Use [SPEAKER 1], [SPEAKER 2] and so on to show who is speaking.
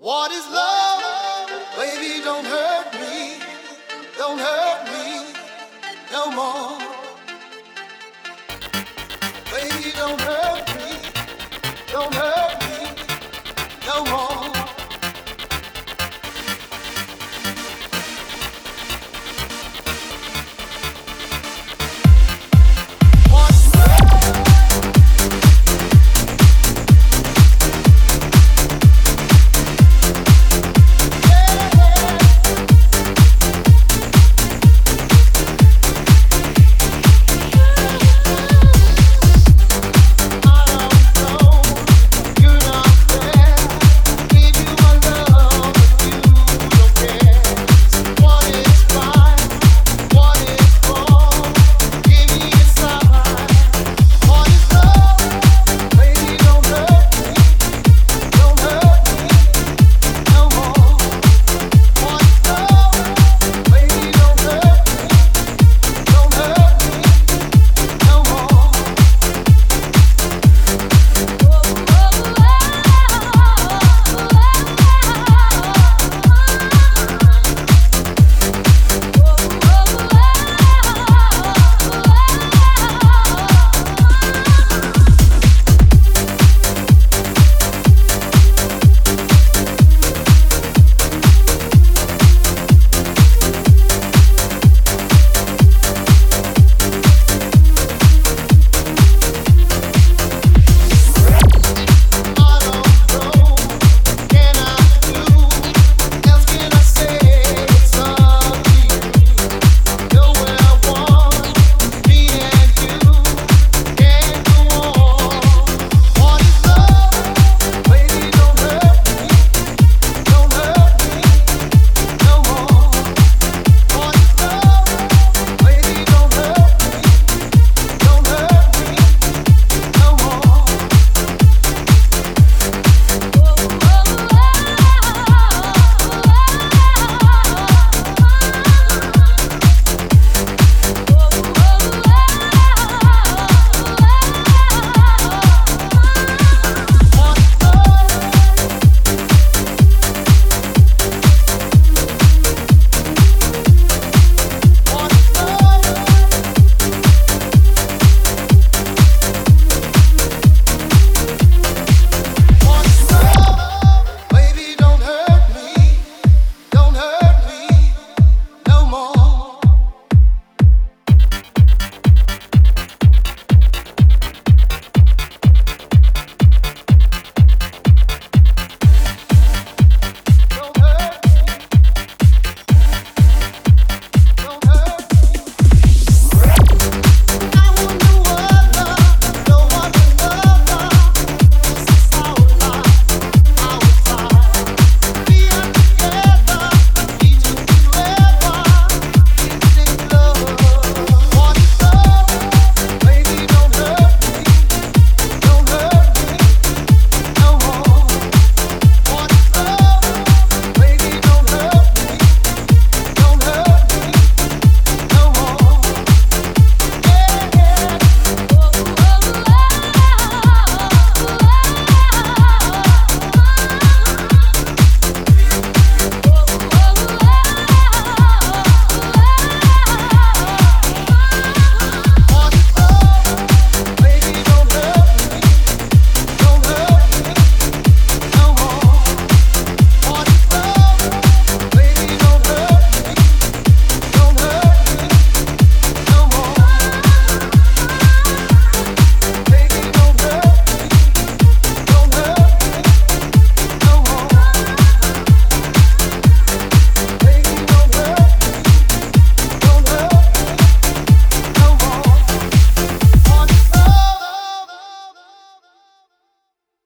[SPEAKER 1] What is love? Baby, don't hurt me. Don't hurt me no more. Baby, don't hurt